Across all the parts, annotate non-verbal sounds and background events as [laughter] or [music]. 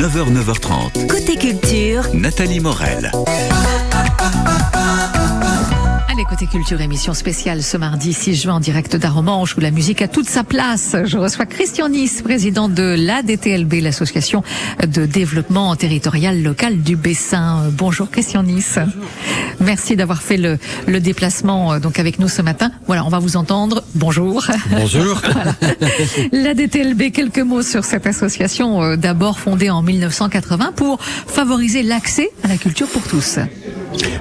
9h, 9h30. Côté culture, Nathalie Morel. Allez, côté culture, émission spéciale ce mardi 6 juin en direct d'Aromanche où la musique a toute sa place. Je reçois Christian Nice, président de l'ADTLB, l'association de développement territorial local du Bessin. Bonjour Christian Nice. Merci d'avoir fait le, le déplacement euh, donc avec nous ce matin. Voilà, on va vous entendre. Bonjour. Bonjour. [laughs] L'ADTLB, quelques mots sur cette association euh, d'abord fondée en 1980 pour favoriser l'accès à la culture pour tous.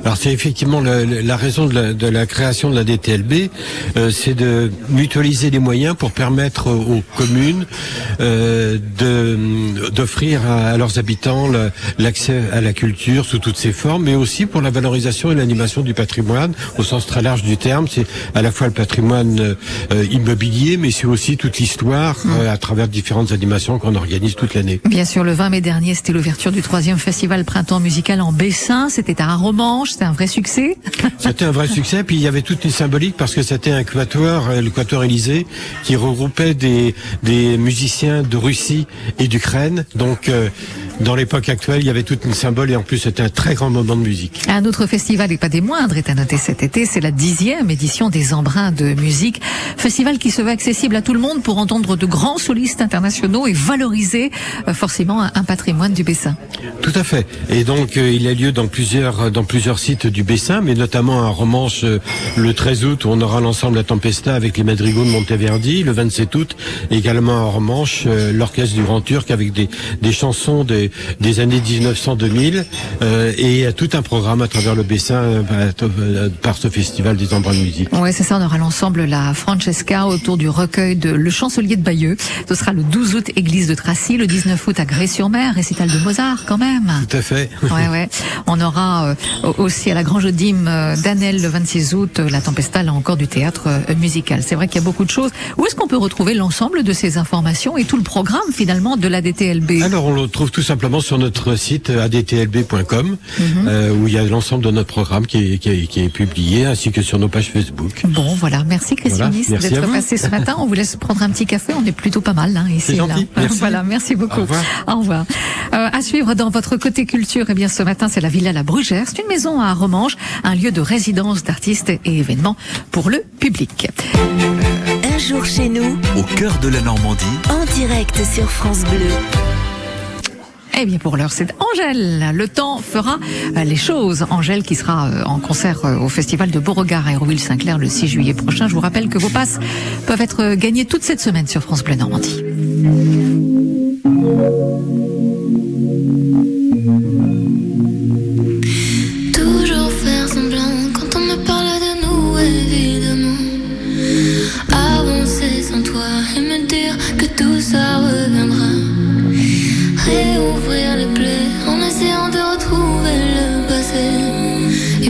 Alors c'est effectivement la, la raison de la, de la, création de la DTLB, euh, c'est de mutualiser les moyens pour permettre aux communes euh, d'offrir à, à, leurs habitants l'accès à la culture sous toutes ses formes, mais aussi pour la valorisation et l'animation du patrimoine au sens très large du terme. C'est à la fois le patrimoine euh, immobilier, mais c'est aussi toute l'histoire mmh. à travers différentes animations qu'on organise toute l'année. Bien sûr, le 20 mai dernier, c'était l'ouverture du troisième festival Printemps musical en Bessin. C'était à Rome c'était un vrai succès. [laughs] C'était un vrai succès, puis il y avait toute une symbolique parce que c'était un quatuor, le quatuor Élysée, qui regroupait des, des musiciens de Russie et d'Ukraine. Donc, euh, dans l'époque actuelle, il y avait toute une symbole et en plus c'était un très grand moment de musique. Un autre festival et pas des moindres est à noter cet été, c'est la dixième édition des Embruns de musique, festival qui se veut accessible à tout le monde pour entendre de grands solistes internationaux et valoriser euh, forcément un, un, patrimoine du Bessin. Tout à fait. Et donc euh, il a lieu dans plusieurs dans plusieurs sites du Bessin, mais notamment à Romanche euh, le 13 août où on aura l'ensemble La Tempesta avec les madrigaux de Monteverdi, le 27 août également à Romanche euh, l'orchestre du Grand Turc avec des, des chansons des, des années 1900-2000 euh, et tout un programme à travers le Bessin euh, par ce festival des embruns de musique. Oui, c'est ça, on aura l'ensemble la Francesca autour du recueil de Le Chancelier de Bayeux. Ce sera le 12 août, église de Tracy, le 19 août à Grès-sur-Mer, récital de Mozart quand même. Tout à fait. Ouais, ouais. On aura euh, aussi à la Grange Dîme euh, d'Anel le 26 août, euh, la Tempesta, là encore du théâtre euh, musical. C'est vrai qu'il y a beaucoup de choses. Où est-ce qu'on peut retrouver l'ensemble de ces informations et tout le programme finalement de l'ADTLB Alors on le trouve tout simplement sur notre site adtlb.com mm -hmm. euh, où il y a l'ensemble de notre programme qui est, qui, est, qui est, publié ainsi que sur nos pages Facebook. Bon voilà, merci Christian voilà, d'être passé ce matin. On vous laisse prendre un petit café, on est plutôt pas mal hein, ici. Là. [laughs] Merci. Voilà, merci beaucoup. Au revoir. Au revoir. Euh, à suivre dans votre côté culture, eh bien ce matin c'est la Villa La Brugère. C'est une maison à Romanche, un lieu de résidence d'artistes et événements pour le public. Un jour chez nous, Au cœur de la Normandie, en direct sur France Bleu. Eh bien pour l'heure, c'est Angèle. Le temps fera euh, les choses. Angèle qui sera euh, en concert euh, au festival de Beauregard à Hérouville-Saint-Clair le 6 juillet prochain. Je vous rappelle que vos passes peuvent être gagnées toute cette semaine sur France Bleu Normandie.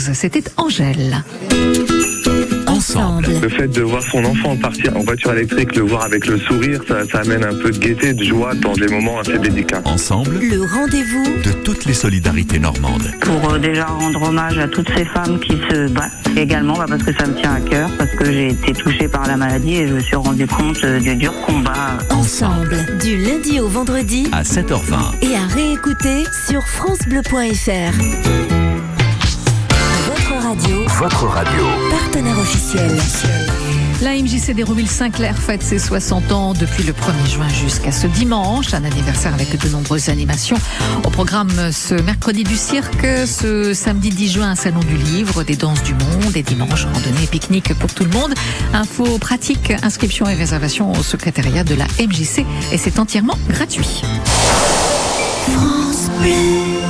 C'était Angèle. Ensemble. Le fait de voir son enfant partir en voiture électrique, le voir avec le sourire, ça, amène un peu de gaieté, de joie dans des moments assez délicats. Ensemble, le rendez-vous de toutes les solidarités normandes. Pour euh, déjà rendre hommage à toutes ces femmes qui se battent, également bah, parce que ça me tient à cœur, parce que j'ai été touchée par la maladie et je me suis rendu compte euh, du dur combat. Ensemble, du lundi au vendredi à 7h20 et à réécouter sur francebleu.fr. Votre radio, Votre radio. partenaire officiel. La MJC d'Hérouville Saint-Clair fête ses 60 ans depuis le 1er juin jusqu'à ce dimanche, un anniversaire avec de nombreuses animations. Au programme ce mercredi du cirque, ce samedi 10 juin un salon du livre, des danses du monde et dimanche randonnée pique-nique pour tout le monde. Infos pratiques, inscription et réservation au secrétariat de la MJC et c'est entièrement gratuit. Oyez,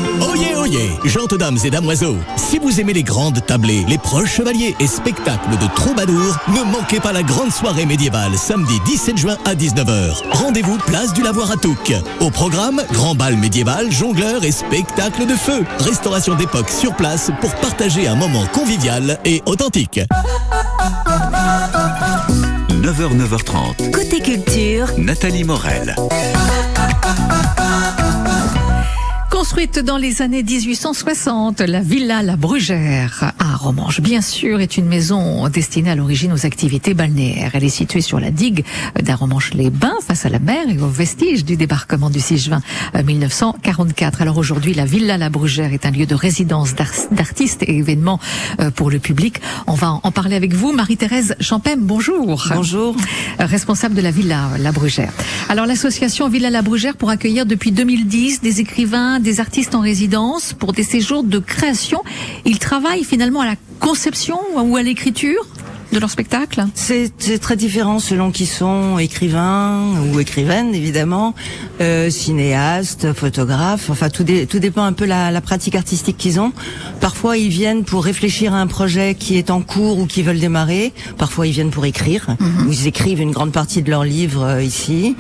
oyez, gentes dames et damoiseaux, si vous aimez les grandes tablées, les proches chevaliers et spectacles de troubadours, ne manquez pas la grande soirée médiévale samedi 17 juin à 19h. Rendez-vous place du Lavoir à Touques. Au programme, grand bal médiéval, jongleur et spectacle de feu. Restauration d'époque sur place pour partager un moment convivial et authentique. 9h, 9h30. Côté culture, Nathalie Morel. Construite dans les années 1860, la Villa La Brugère à Romanche, bien sûr, est une maison destinée à l'origine aux activités balnéaires. Elle est située sur la digue d'Aromanche-les-Bains, face à la mer et aux vestiges du débarquement du 6 juin euh, 1944. Alors aujourd'hui, la Villa La Brugère est un lieu de résidence d'ar- d'artistes et événements euh, pour le public. On va en parler avec vous. Marie-Thérèse Champem, bonjour. Bonjour. Euh, Responsable de la Villa La Brugère. Alors l'association Villa La Brugère pour accueillir depuis 2010 des écrivains, des artistes en résidence pour des séjours de création. Ils travaillent finalement à la conception ou à l'écriture de leur spectacle? C'est très différent selon qui sont écrivains ou écrivaines évidemment, euh, cinéastes, photographes. Enfin tout, dé- tout dépend un peu la, la pratique artistique qu'ils ont. Parfois ils viennent pour réfléchir à un projet qui est en cours ou qui veulent démarrer. Parfois ils viennent pour écrire. Ou ils écrivent une grande partie de leur livre euh, ici.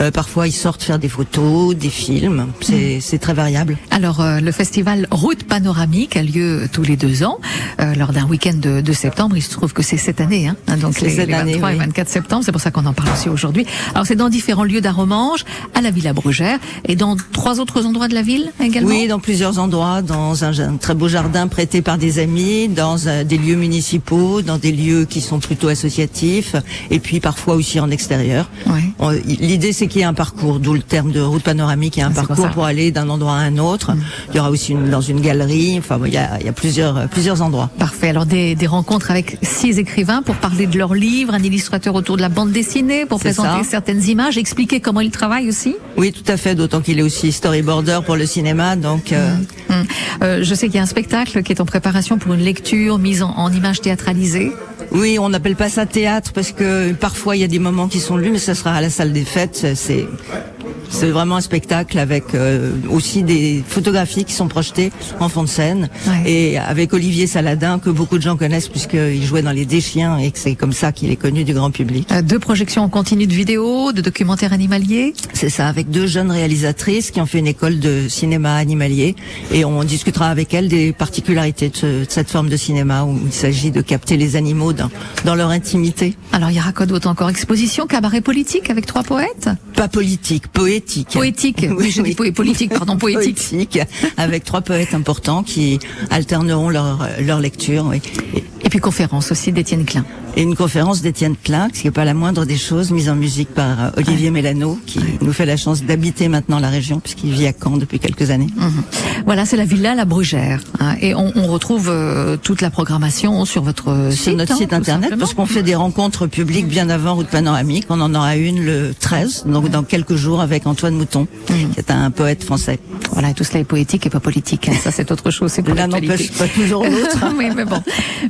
Euh, parfois ils sortent faire des photos, des films. C'est c'est très variable. Alors euh, le festival Route Panoramique a lieu tous les deux ans euh, lors d'un week-end de, de septembre. Il se trouve que c'est cette année, hein, hein, donc les, cette les 23 année, et oui. 24 septembre. C'est pour ça qu'on en parle aussi aujourd'hui. Alors c'est dans différents lieux d'Aromange, à la Villa Brugère et dans trois autres endroits de la ville également. Oui, dans plusieurs endroits, dans un, un très beau jardin prêté par des amis, dans euh, des lieux municipaux, dans des lieux qui sont plutôt associatifs, et puis parfois aussi en extérieur. Ouais. L'idée, c'est qu'il y ait un parcours, d'où le terme de route panoramique. Il y a un Ah, parcours. Mm. pour, aller d'un endroit à un autre. Il y aura aussi une, dans une galerie. Enfin, il y a, il y a plusieurs, euh, plusieurs endroits. Parfait. Alors des, des rencontres avec six écrivains pour parler de leurs livres, un illustrateur autour de la bande dessinée pour présenter ça. certaines images, expliquer comment ils travaillent aussi. Oui, tout à fait. D'autant qu'il est aussi storyboarder pour le cinéma, donc. euh, Hum. Euh, je sais qu'il y a un spectacle qui est en préparation pour une lecture mise en, en images théâtralisées. Oui, on n'appelle pas ça théâtre parce que parfois il y a des moments qui sont lus, mais ça sera à la salle des fêtes. C'est c'est vraiment un spectacle avec euh, aussi des photographies qui sont projetées en fond de scène Ouais. et avec Olivier Saladin que beaucoup de gens connaissent puisqu'il jouait dans Les Déchiens et que c'est comme ça qu'il est connu du grand public. Euh, deux projections en continu de vidéos, de documentaires animaliers. C'est ça, avec deux jeunes réalisatrices qui ont fait une école de cinéma animalier et on discutera avec elles des particularités de, ce- de cette forme de cinéma où il s'agit de capter les animaux dans, dans leur intimité. Alors il y aura quoi d'autre encore? Exposition, cabaret politique avec trois poètes? Pas politique, poétique. Poétique. [laughs] Oui, j'ai dit po- politique, pardon, [laughs] poétique. Poétique, avec trois poètes importants qui alterneront leur, leur lecture. Oui. Et puis conférence aussi d'Étienne Klein. Et une conférence d'Étienne Klein, ce qui n'est pas la moindre des choses, mise en musique par euh, Olivier Mélano, qui nous fait la chance d'habiter maintenant la région, puisqu'il vit à Caen depuis quelques années. Mhm. Voilà, c'est la Villa La Brugère. hein. et on, on retrouve euh, toute la programmation sur votre site. sur notre hein, site internet parce qu'on fait des rencontres publiques bien avant Route Panoramique. On en aura une le 13, donc dans quelques jours avec Antoine Mouton, Mm. qui est un poète français. Voilà, et tout cela est poétique et pas politique. hein. Ça, c'est autre chose. C'est L'un n'empêche pas toujours l'autre. [laughs] oui, mais bon.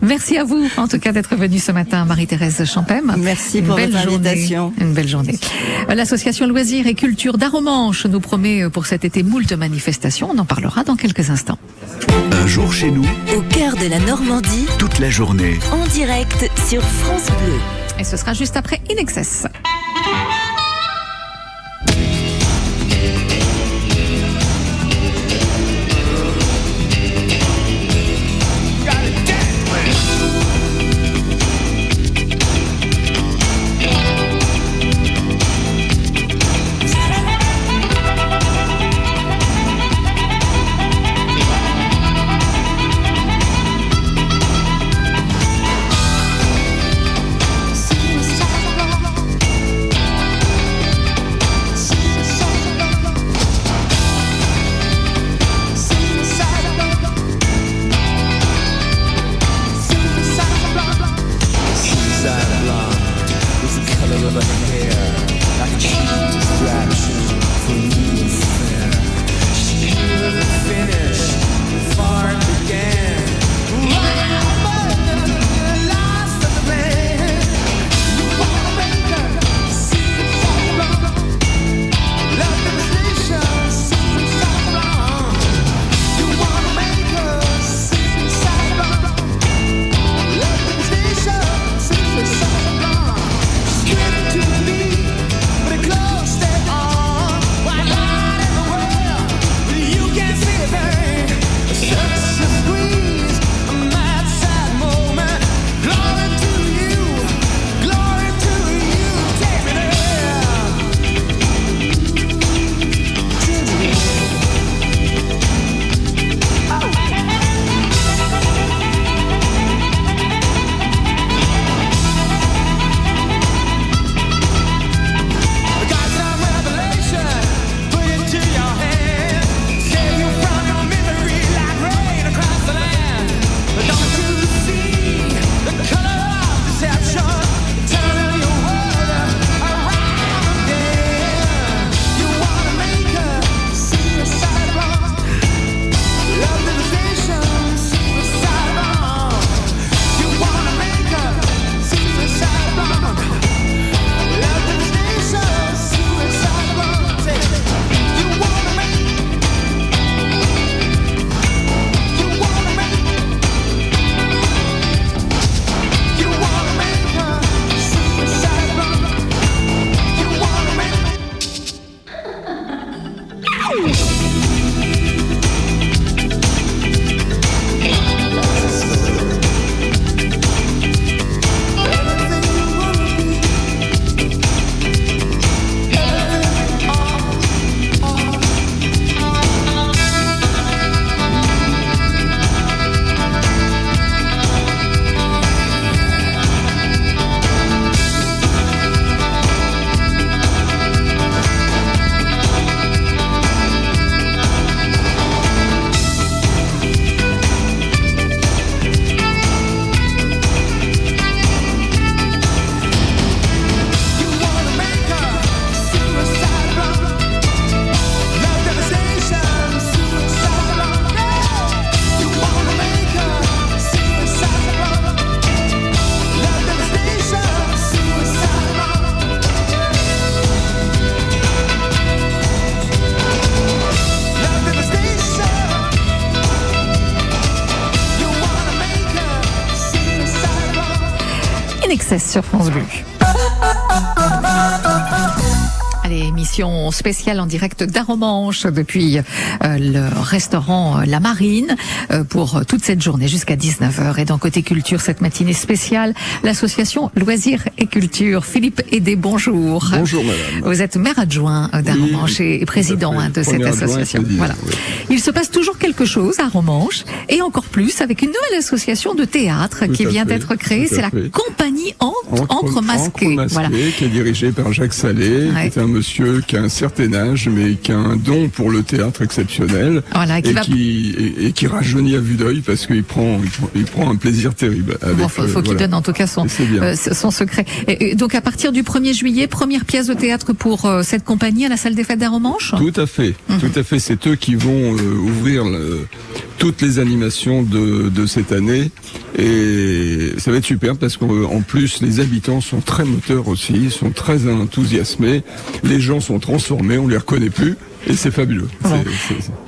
Merci à vous, en tout cas, d'être venu ce matin, Marie-Thérèse Champem. Merci Une pour belle votre journée. invitation. Une belle journée. L'association Loisirs et Culture d'Aromanche nous promet pour cet été moult manifestations. On en parlera dans quelques instants. Un jour chez nous, Au cœur de la Normandie, toute la journée. en direct sur France Bleu. Et ce sera juste après Inexcess. Sur France Bleu. Émission spéciale en direct d'Aromanche depuis euh, le restaurant euh, La Marine euh, pour toute cette journée jusqu'à 19h. Et dans Côté Culture, cette matinée spéciale, l'association Loisirs et Culture. Philippe Aidé, bonjour. Bonjour, madame. Vous êtes maire adjoint d'Aromanche et président à hein, fait. de cette association. président, Voilà. oui. Il se passe toujours quelque chose à Romanche et encore plus avec une nouvelle association de théâtre Tout qui vient fait, d'être créée. C'est la fait. compagnie Encre, Encre Masquée. Encre Masquée, Voilà. qui est dirigé par Jacques Salé, Ouais. qui est un monsieur qui a un certain âge, mais qui a un don pour le théâtre exceptionnel. Voilà, qui et, va- qui, et, et qui rajeunit à vue d'œil parce qu'il prend, il prend, un plaisir terrible. Avec, Bon, faut, euh, faut qu'il voilà. donne en tout cas son, euh, son secret. Et, et donc à partir du 1er juillet, première pièce de théâtre pour euh, cette compagnie à la salle des fêtes d'Aromanche? Tout à fait, Mhm. tout à fait. C'est eux qui vont euh, ouvrir le- toutes les animations de, de cette année. Et ça va être super parce qu'en plus les habitants sont très moteurs aussi, sont très enthousiasmés, les gens sont transformés, on les reconnaît plus et c'est fabuleux.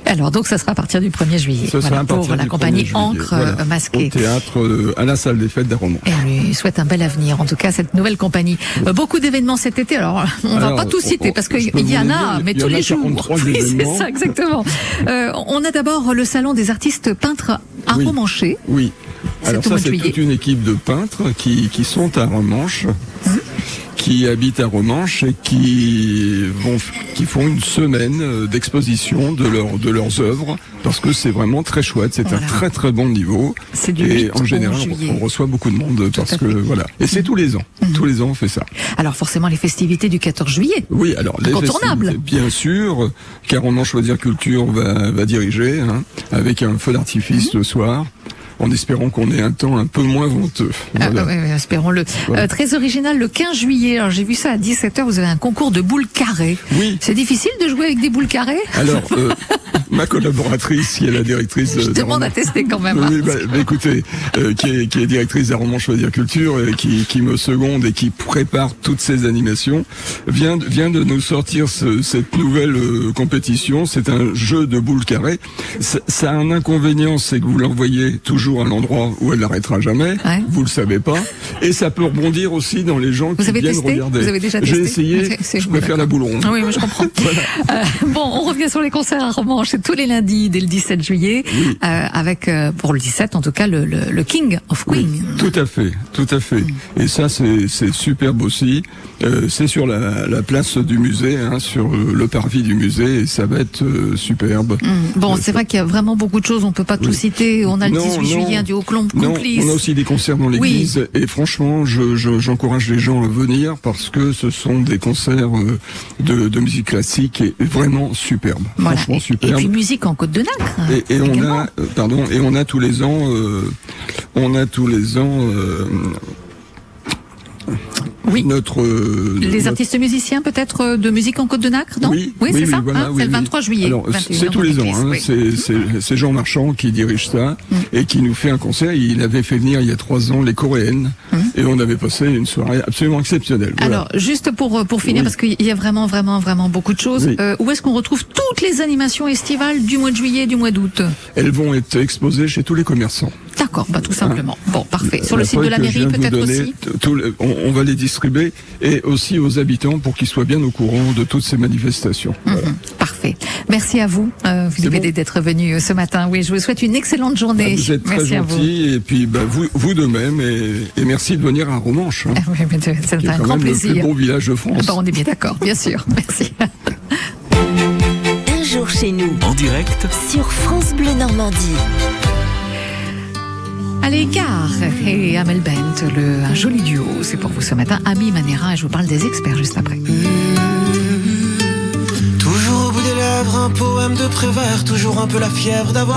Alors donc ça sera à partir du 1er juillet. Ce sera Voilà, partir pour la compagnie 1er juillet, Encre voilà, euh, Masquée. Au théâtre, euh, à la salle des fêtes d'Aroman. Et on lui souhaite un bel avenir, en tout cas, cette nouvelle compagnie. Euh, beaucoup d'événements cet été, alors on va Alors, pas tout citer on- parce qu'il y en a, mais tous les jours. 43 [laughs] Oui, c'est ça, exactement. Euh, on a d'abord le salon des artistes peintres à Oui. Romancher. Oui. C'est Alors ça, c'est toute une équipe de peintres qui, qui sont à Romanche, qui habitent à Romanche et qui vont, qui font une semaine euh, d'exposition de leurs de leurs œuvres parce que c'est vraiment très chouette. C'est Voilà. un très très bon niveau. C'est du et 8 en général, on reçoit beaucoup de monde parce que voilà. Et c'est tous les ans. Tous les ans, on fait ça. Alors forcément les festivités du 14 juillet. Oui, alors les festivités, bien sûr, car Roman Choisir Culture va, va diriger hein, avec un feu d'artifice Mhm. le soir, en espérant qu'on ait un temps un peu moins venteux. Ah, Voilà. oui, oui, espérons-le. Voilà. Euh, très original, le 15 juillet. Alors j'ai vu ça à 17h, vous avez un concours de boules carrées. Oui. C'est difficile de jouer avec des boules carrées? Alors, euh, [laughs] ma collaboratrice, qui est la directrice de Je demande à tester quand même. hein. Oui, bah, bah, écoutez, euh, qui, est, qui est directrice d'Armand Choisir Culture, et qui, qui me seconde et qui prépare toutes ces animations, vient, vient de nous sortir ce- cette nouvelle euh, compétition. C'est un jeu de boules carrées. Ça, ça a un inconvénient, c'est que vous l'envoyez toujours à l'endroit où elle n'arrêtera jamais. Ouais. Vous le savez pas. Et ça peut rebondir aussi dans les gens qui avez viennent testé regarder. Vous avez déjà J'ai testé essayé. C'est- c'est- je préfère la boule ronde. Ah Oui, mais je comprends. [laughs] Euh, bon, on revient sur les concerts à Romanche. Tous les lundis dès le 17 juillet, Oui. euh, avec euh, pour le 17 en tout cas le, le, le King of Queen. Tout à fait, tout à fait. Et ça, c'est superbe aussi. Euh, c'est sur la, la place du musée, hein, sur euh, le parvis du musée, et ça va être euh, superbe. Hum. Bon, Euh, c'est vrai qu'il y a vraiment beaucoup de choses. On peut pas tout citer. On a le Non, 18 non. juillet du Haut-Clombe Non, on a aussi des concerts dans l'église et franchement, je- je- j'encourage les gens à venir parce que ce sont des concerts de, de musique classique et vraiment superbes. Voilà. Franchement Et, et superbes. puis musique en Côte de Nacre. Et, et on a, euh, pardon, et on a tous les ans, euh, on a tous les ans euh, Oui. notre euh, Les notre- artistes musiciens peut-être euh, de musique en Côte de Nacre, non Oui, c'est ça. voilà, hein, c'est le oui. 23 juillet. Alors, 21, c'est tous les ans. Hein, c'est- C'est c'est Jean Marchand qui dirige ça Mm. et qui nous fait un concert. Il avait fait venir il y a trois ans les Coréennes et on avait passé une soirée absolument exceptionnelle. Voilà. Mm. Alors, juste pour euh, pour finir, parce qu'il y a vraiment, vraiment, vraiment beaucoup de choses. Euh, où est-ce qu'on retrouve toutes les animations estivales du mois de juillet et du mois d'août? Elles vont être exposées chez tous les commerçants. D'accord, bah, tout simplement. Bon, parfait. Sur le site de la mairie, peut-être aussi le- on, on va les distribuer et aussi aux habitants pour qu'ils soient bien au courant de toutes ces manifestations. Voilà. Mhm, Parfait. Merci à vous, euh, Philippe bon d'être venu euh, ce matin. Oui, je vous souhaite une excellente journée. Bah, Vous êtes très merci à vous. gentil et puis bah, vous, vous de même et, et merci de venir à Romanche, hein, Ah oui, mais C'est un quand grand même le plus plaisir. beau village de France. bah, on est bien d'accord, bien sûr. [laughs] Merci. Un jour chez nous En direct sur France Bleu Normandie. Allez, Car et Amel Bent, le, un joli duo, c'est pour vous ce matin. Ami Manera, et je vous parle des experts juste après. Toujours au bout des lèvres, un poème de Prévert, toujours un peu la fièvre d'avoir